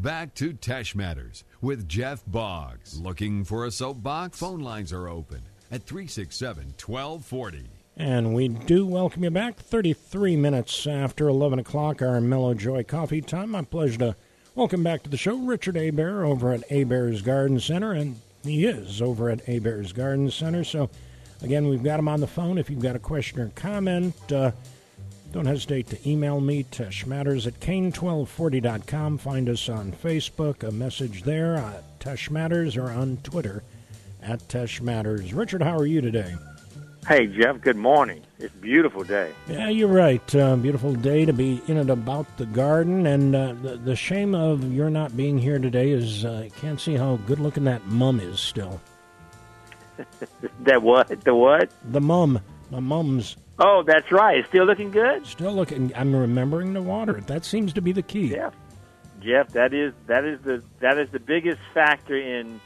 back to Teche Matters with Jeff Boggs. Looking for a soapbox? Phone lines are open at 367 1240. And we do welcome you back. 33 minutes after 11 o'clock, our Mello Joy coffee time. My pleasure to welcome back to the show Richard Hebert over at Hebert's Garden Center. And he is over at Hebert's Garden Center. So, again, we've got him on the phone. If you've got a question or comment, uh, don't hesitate to email me, techematters at kane1240.com. Find us on Facebook, a message there at Teche Matters, or on Twitter at Teche Matters. Richard, how are you today? Hey, Jeff, good morning. It's a beautiful day. Yeah, you're right. Uh, beautiful day to be in and about the garden. And uh, the, the shame of your not being here today is uh, I can't see how good looking that mum is still. that what? The what? The mum. My mum's. Oh, that's right. Still looking good. Still looking. I'm remembering to water it. That seems to be the key. Jeff, Jeff, that is that is the that is the biggest factor in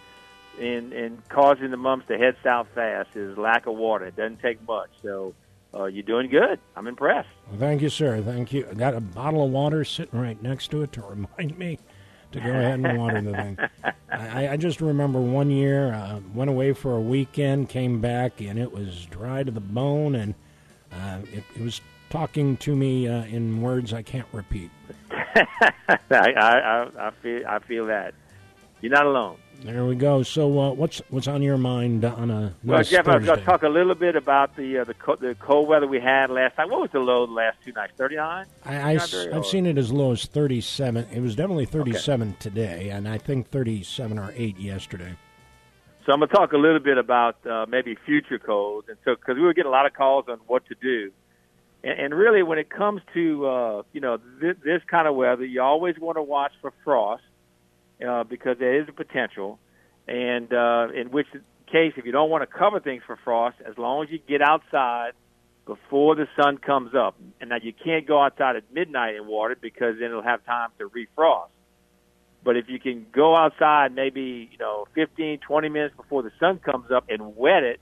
in in causing the mums to head south fast is lack of water. It doesn't take much. So uh, you're doing good. I'm impressed. Well, thank you, sir. Thank you. I got a bottle of water sitting right next to it to remind me to go ahead and water the thing. I, I just remember one year, uh, went away for a weekend, came back, and it was dry to the bone, and uh, it, it was talking to me uh, in words I can't repeat. I, I, I feel I feel that. You're not alone. There we go. So, uh, what's what's on your mind on a well, nice Jeff? I was going to talk a little bit about the uh, the, co- the cold weather we had last night. What was the low the last two nights? Thirty nine. I, I, have seen it as low as 37. It was definitely 37 okay. today, and I think 37 or 8 yesterday. So I'm going to talk a little bit about uh, maybe future colds, and so because we were getting a lot of calls on what to do, and, and really when it comes to uh, you know th- this kind of weather, you always want to watch for frost uh, because there is a potential, and uh, in which case, if you don't want to cover things for frost, as long as you get outside before the sun comes up, and now you can't go outside at midnight and water because then it'll have time to refrost. But if you can go outside maybe you know 15, 20 minutes before the sun comes up and wet it,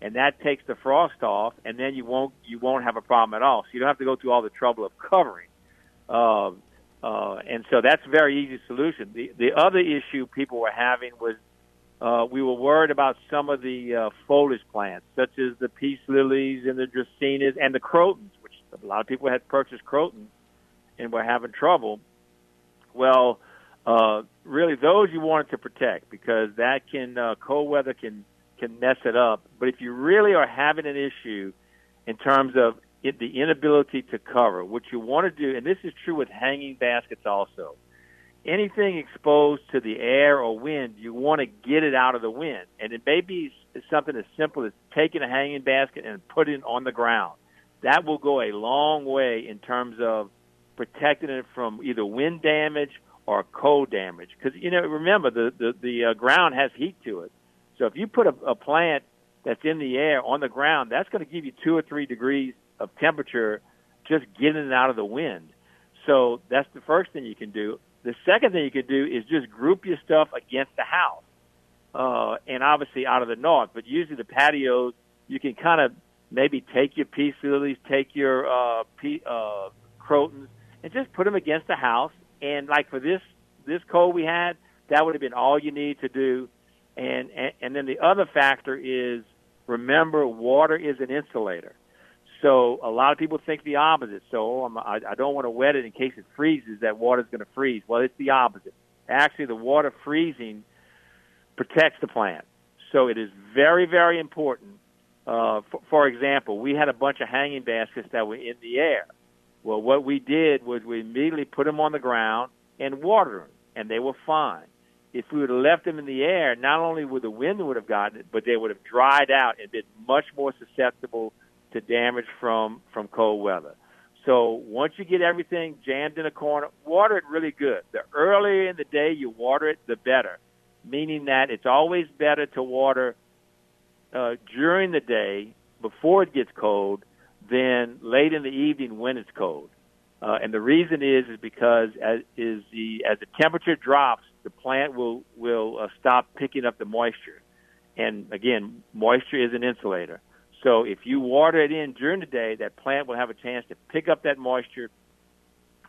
and that takes the frost off, and then you won't you won't have a problem at all. So you don't have to go through all the trouble of covering. Um, uh, and so that's a very easy solution. The the other issue people were having was uh, we were worried about some of the uh, foliage plants, such as the peace lilies and the dracaenas and the crotons, which a lot of people had purchased crotons and were having trouble. Well, uh, really, those you wanted to protect because that can uh, cold weather can can mess it up. But if you really are having an issue in terms of it, the inability to cover. What you want to do, and this is true with hanging baskets also, anything exposed to the air or wind, you want to get it out of the wind. And it may be something as simple as taking a hanging basket and putting it on the ground. That will go a long way in terms of protecting it from either wind damage or cold damage. Because you know, remember the the, the uh, ground has heat to it. So if you put a, a plant that's in the air on the ground, that's going to give you two or three degrees of temperature just getting it out of the wind. So that's the first thing you can do. The second thing you can do is just group your stuff against the house, uh, and obviously out of the north. But usually the patios, you can kind of maybe take your peace lilies, take your uh, pea, uh, crotons, and just put them against the house. And like for this this cold we had, that would have been all you need to do. And and, and then the other factor is remember water is an insulator. So a lot of people think the opposite. So oh, I'm, I, I don't want to wet it in case it freezes. That water's going to freeze. Well, it's the opposite. Actually, the water freezing protects the plant. So it is very, very important. Uh, for, for example, we had a bunch of hanging baskets that were in the air. Well, what we did was we immediately put them on the ground and watered them, and they were fine. If we would have left them in the air, not only would the wind would have gotten it, but they would have dried out and been much more susceptible to damage from from cold weather. So once you get everything jammed in a corner, water it really good. The earlier in the day you water it, the better. Meaning that it's always better to water uh, during the day before it gets cold than late in the evening when it's cold. Uh, and the reason is is because as is the as the temperature drops, the plant will will uh, stop picking up the moisture. And again, moisture is an insulator. So if you water it in during the day, that plant will have a chance to pick up that moisture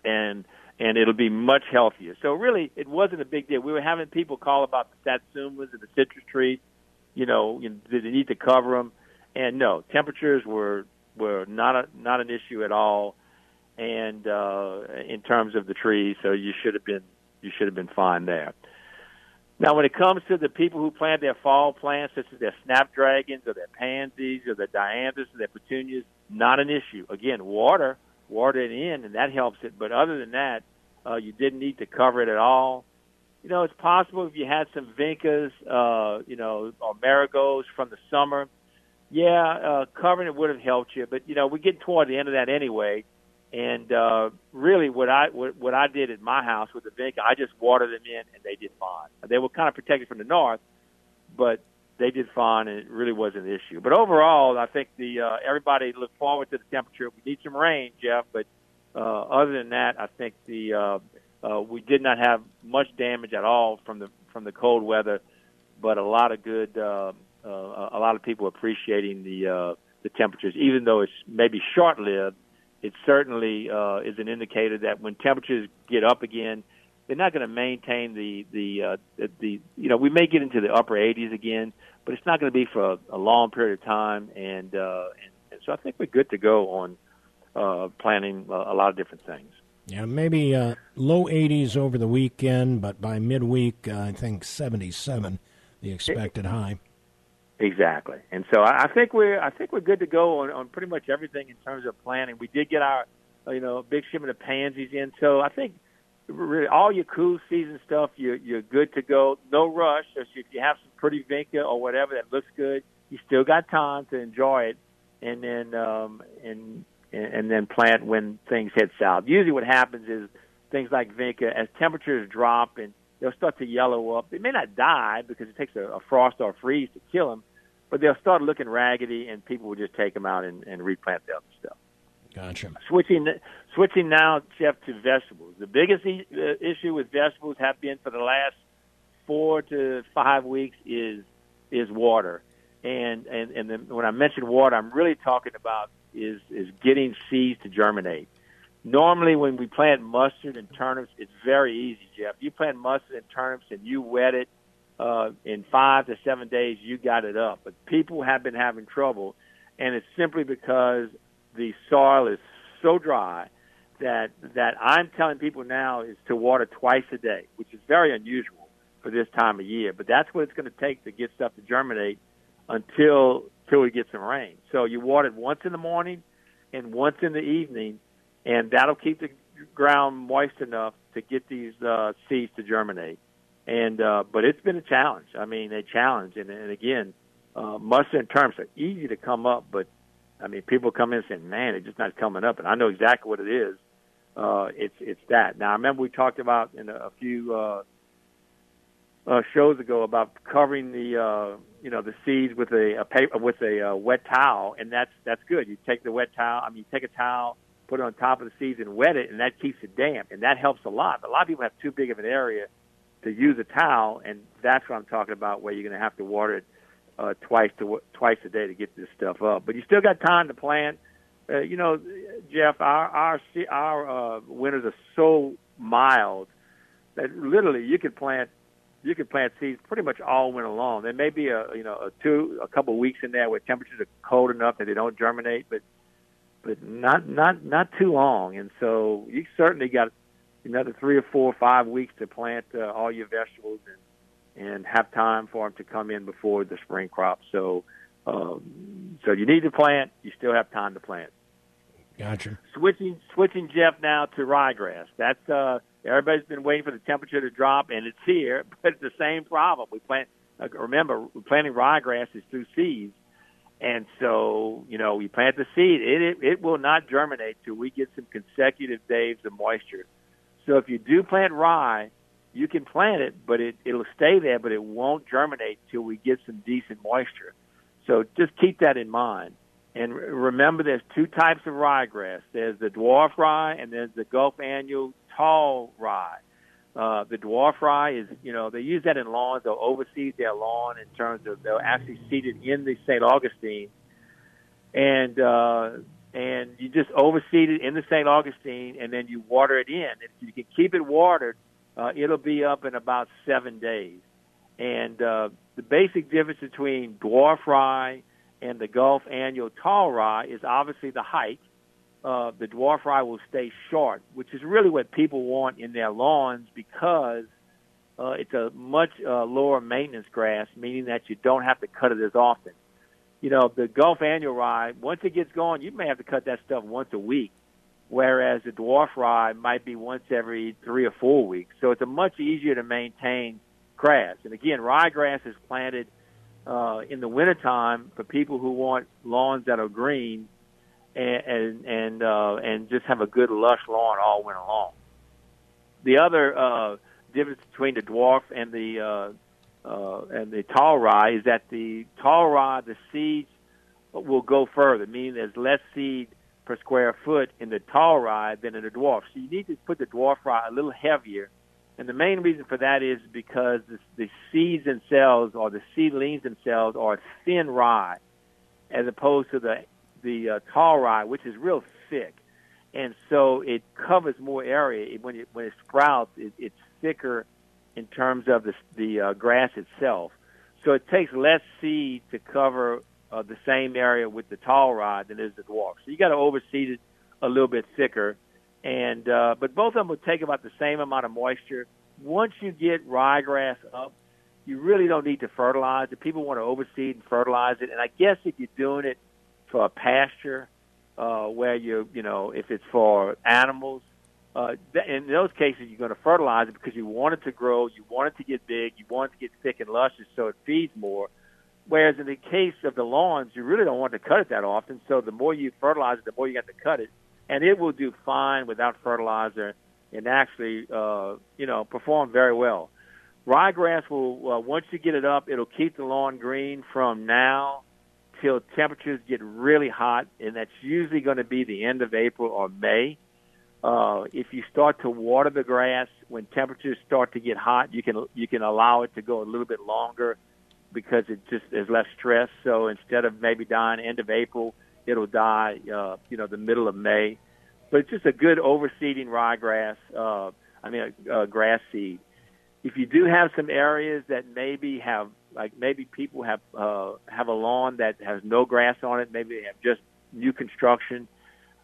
and and it'll be much healthier. So really, it wasn't a big deal. We were having people call about the satsumas and the citrus trees. You know, you know did they need to cover them? And no, temperatures were were not a, not an issue at all, and uh, in terms of the trees, so you should have been you should have been fine there. Now, when it comes to the people who plant their fall plants, such as their snapdragons or their pansies or their dianthus or their petunias, not an issue. Again, water, water it in, and that helps it. But other than that, uh, you didn't need to cover it at all. You know, it's possible if you had some vincas, uh, you know, or marigolds from the summer. Yeah, uh, covering it would have helped you. But you know, we get toward the end of that anyway. And uh, really, what I what, what I did at my house with the vinca, I just watered them in, and they did fine. They were kind of protected from the north, but they did fine, and it really wasn't an issue. But overall, I think the uh, everybody looked forward to the temperature. We need some rain, Jeff, but uh, other than that, I think the uh, uh, we did not have much damage at all from the from the cold weather, but a lot of good, uh, uh, a lot of people appreciating the uh, the temperatures, even though it's maybe short lived it certainly uh, is an indicator that when temperatures get up again, they're not going to maintain the the, uh, the the you know we may get into the upper 80s again, but it's not going to be for a, a long period of time, and, uh, and and so I think we're good to go on uh, planning a, a lot of different things. Yeah, maybe uh, low 80s over the weekend, but by midweek, uh, I think 77, the expected high. Exactly, and so I think we're I think we're good to go on, on pretty much everything in terms of planning. We did get our you know big shipment of pansies in, so I think really all your cool season stuff you're you're good to go. No rush. If you have some pretty vinca or whatever that looks good, you still got time to enjoy it, and then um, and and then plant when things head south. Usually, what happens is things like vinca as temperatures drop and they'll start to yellow up. They may not die because it takes a, a frost or a freeze to kill them, but they'll start looking raggedy, and people will just take them out and, and replant the other stuff. Gotcha. Switching switching now, Jeff, to vegetables. The biggest e- uh, issue with vegetables have been for the last four to five weeks is is water, and and and then when I mention water, I'm really talking about is is getting seeds to germinate. Normally, when we plant mustard and turnips, it's very easy, Jeff. You plant mustard and turnips and you wet it uh, in five to seven days, you got it up. But people have been having trouble, and it's simply because the soil is so dry that that I'm telling people now is to water twice a day, which is very unusual for this time of year. But that's what it's going to take to get stuff to germinate until until we get some rain. So you water it once in the morning and once in the evening and that'll keep the ground moist enough to get these uh, seeds to germinate. And uh, but it's been a challenge. I mean, a challenge, and, and again, uh, mustard turnips are easy to come up, but I mean, people come in and say, "Man, it's just not coming up," and I know exactly what it is. Uh, it's it's that. Now, I remember we talked about in a, a few uh, uh, shows ago about covering the uh, you know the seeds with a, a paper with a uh, wet towel, and that's that's good. You take the wet towel. I mean, you take a towel put it on top of the seeds and wet it, and that keeps it damp, and that helps a lot. But a lot of people have too big of an area to use a towel, and that's what I'm talking about, where you're going to have to water it uh, twice to twice a day to get this stuff up. But you still got time to plant. Uh, you know, Jeff, our our our uh, winters are so mild that literally you could plant you could plant seeds pretty much all winter long. There may be a you know a two a couple of weeks in there where temperatures are cold enough that they don't germinate, but but not not not too long. And so you certainly got another three or four or five weeks to plant uh, all your vegetables and and have time for them to come in before the spring crop. So um, so you need to plant. You still have time to plant. Gotcha. Switching switching Jeff now to ryegrass. That's uh, everybody's been waiting for the temperature to drop, and it's here. But it's the same problem. We plant. Uh, remember, planting ryegrass is through seeds and so, you know, we plant the seed. It, it it will not germinate till we get some consecutive days of moisture. So if you do plant rye, you can plant it, but it it'll stay there, but it won't germinate till we get some decent moisture. So just keep that in mind. And remember, there's two types of ryegrass. There's the dwarf rye and there's the Gulf annual tall rye. Uh, the dwarf rye is, you know, they use that in lawns. They'll overseed their lawn in terms of they'll actually seed it in the St. Augustine, and uh, and you just overseed it in the St. Augustine, and then you water it in. If you can keep it watered, uh, it'll be up in about seven days. And uh, the basic difference between dwarf rye and the Gulf annual tall rye is obviously the height. Uh, the dwarf rye will stay short, which is really what people want in their lawns because uh, it's a much uh, lower maintenance grass, meaning that you don't have to cut it as often. You know, the Gulf annual rye, once it gets going, you may have to cut that stuff once a week, whereas the dwarf rye might be once every three or four weeks. So it's a much easier to maintain grass. And again, ryegrass is planted uh, in the wintertime for people who want lawns that are green and and and, uh, and just have a good lush lawn all winter long. The other uh, difference between the dwarf and the uh, uh, and the tall rye is that the tall rye, the seeds will go further, meaning there's less seed per square foot in the tall rye than in the dwarf. So you need to put the dwarf rye a little heavier and the main reason for that is because the, the seeds themselves or the seedlings themselves are thin rye, as opposed to the the uh, tall rye, which is real thick, and so it covers more area. When it when it sprouts, it, it's thicker in terms of the the uh, grass itself. So it takes less seed to cover uh, the same area with the tall rye than is the dwarf. So you got to overseed it a little bit thicker and uh, but both of them will take about the same amount of moisture. Once you get ryegrass up, you really don't need to fertilize it. People want to overseed and fertilize it, and I guess if you're doing it for a pasture, uh, where you you know if it's for animals, uh, in those cases you're going to fertilize it because you want it to grow, you want it to get big, you want it to get thick and luscious so it feeds more. Whereas in the case of the lawns, you really don't want to cut it that often. So the more you fertilize it, the more you have to cut it and it will do fine without fertilizer and actually, uh, you know, perform very well. Ryegrass will, uh, once you get it up, it'll keep the lawn green from now till temperatures get really hot, and that's usually going to be the end of April or May. Uh, if you start to water the grass when temperatures start to get hot, you can you can allow it to go a little bit longer because it just is less stress. So instead of maybe dying end of April, it'll die, uh, you know, the middle of May. But it's just a good overseeding ryegrass. Uh, I mean, a grass seed. If you do have some areas that maybe have, like maybe people have uh, have a lawn that has no grass on it, maybe they have just new construction,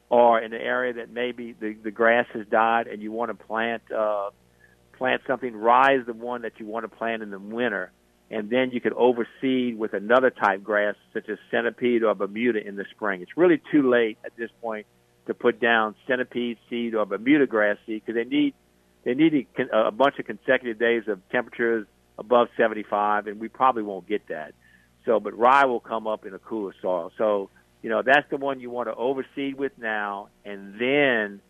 or in an area that maybe the the grass has died and you want to plant uh, plant something. Rye the one that you want to plant in the winter and then you could overseed with another type grass such as centipede or Bermuda in the spring. It's really too late at this point to put down centipede seed or Bermuda grass seed because they need they need a, a bunch of consecutive days of temperatures above 75, and we probably won't get that. So, but rye will come up in a cooler soil. So, you know, that's the one you want to overseed with now, and then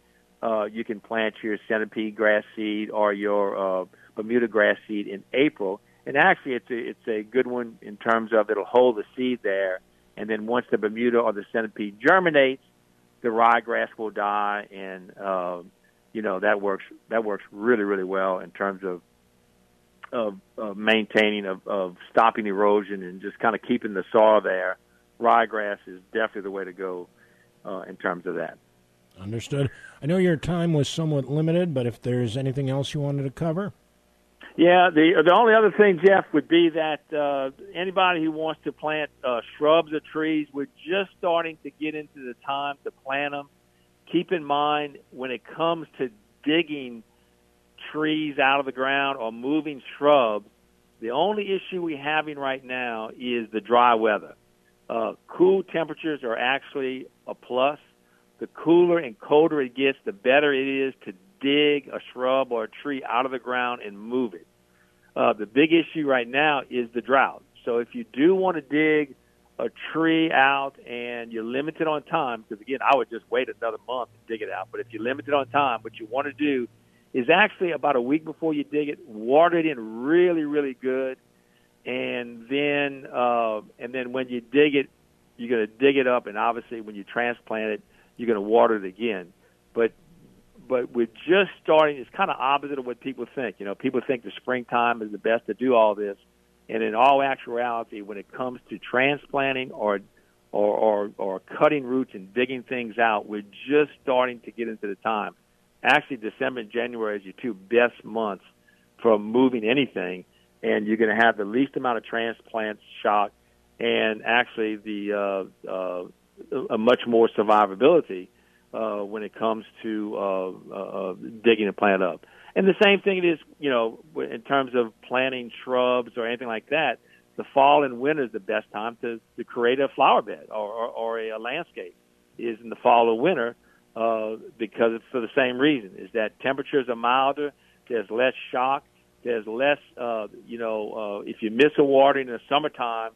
uh, you can plant your centipede grass seed or your uh, Bermuda grass seed in April and actually it's a it's a good one in terms of it'll hold the seed there, and then once the Bermuda or the centipede germinates, the ryegrass will die, and uh, you know that works that works really really well in terms of of, of maintaining of, of stopping erosion and just kind of keeping the soil there. Ryegrass is definitely the way to go uh, in terms of that. Understood. I know your time was somewhat limited, but if there's anything else you wanted to cover. Yeah, the the only other thing, Jeff, would be that uh, anybody who wants to plant uh, shrubs or trees, we're just starting to get into the time to plant them. Keep in mind when it comes to digging trees out of the ground or moving shrubs, the only issue we're having right now is the dry weather. Uh, cool temperatures are actually a plus. The cooler and colder it gets, the better it is to dig a shrub or a tree out of the ground and move it. Uh, the big issue right now is the drought. So if you do want to dig a tree out and you're limited on time, because again, I would just wait another month to dig it out. But if you're limited on time, what you want to do is actually about a week before you dig it, water it in really, really good, and then uh, and then when you dig it, you're going to dig it up, and obviously when you transplant it, you're going to water it again. But but we're just starting. It's kind of opposite of what people think. You know, people think the springtime is the best to do all this, and in all actuality, when it comes to transplanting or or, or, or cutting roots and digging things out, we're just starting to get into the time. Actually, December and January is your two best months for moving anything, and you're going to have the least amount of transplants, shock, and actually the uh, uh, a much more survivability uh, when it comes to uh, uh, uh, digging a plant up. And the same thing it is, you know, in terms of planting shrubs or anything like that. The fall and winter is the best time to, to create a flower bed or, or, or a, a landscape. Is in the fall or winter uh, because it's for the same reason. Is that temperatures are milder, there's less shock, there's less, uh, you know, uh, if you miss a watering in the summertime,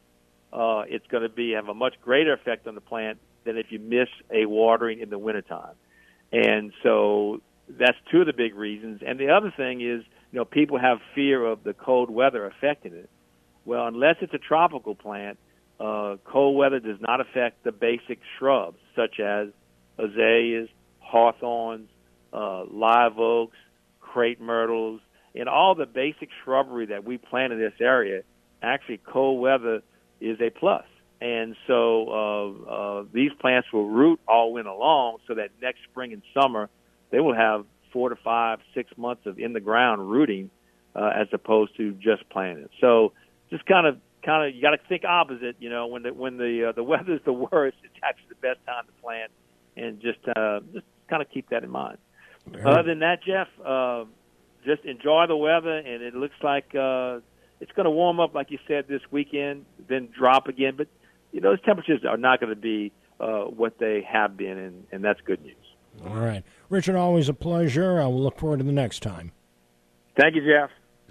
uh, it's going to be have a much greater effect on the plant than if you miss a watering in the wintertime. And so that's two of the big reasons. And the other thing is, you know, people have fear of the cold weather affecting it. Well, unless it's a tropical plant, uh, cold weather does not affect the basic shrubs such as azaleas, hawthorns, uh, live oaks, crepe myrtles, and all the basic shrubbery that we plant in this area. Actually, cold weather is a plus. And so uh, uh, these plants will root all winter long so that next spring and summer they will have four to five, six months of in the ground rooting uh, as opposed to just planting. So just kind of kind of you got to think opposite. You know, when the when the uh, the weather's the worst, it's actually the best time to plant, and just uh, just kind of keep that in mind. Other than that, Jeff, uh, just enjoy the weather, and it looks like uh, it's going to warm up, like you said, this weekend, then drop again. But you know, those temperatures are not going to be uh, what they have been, and, and that's good news. All right. Richard, always a pleasure. I will look forward to the next time. Thank you, Jeff.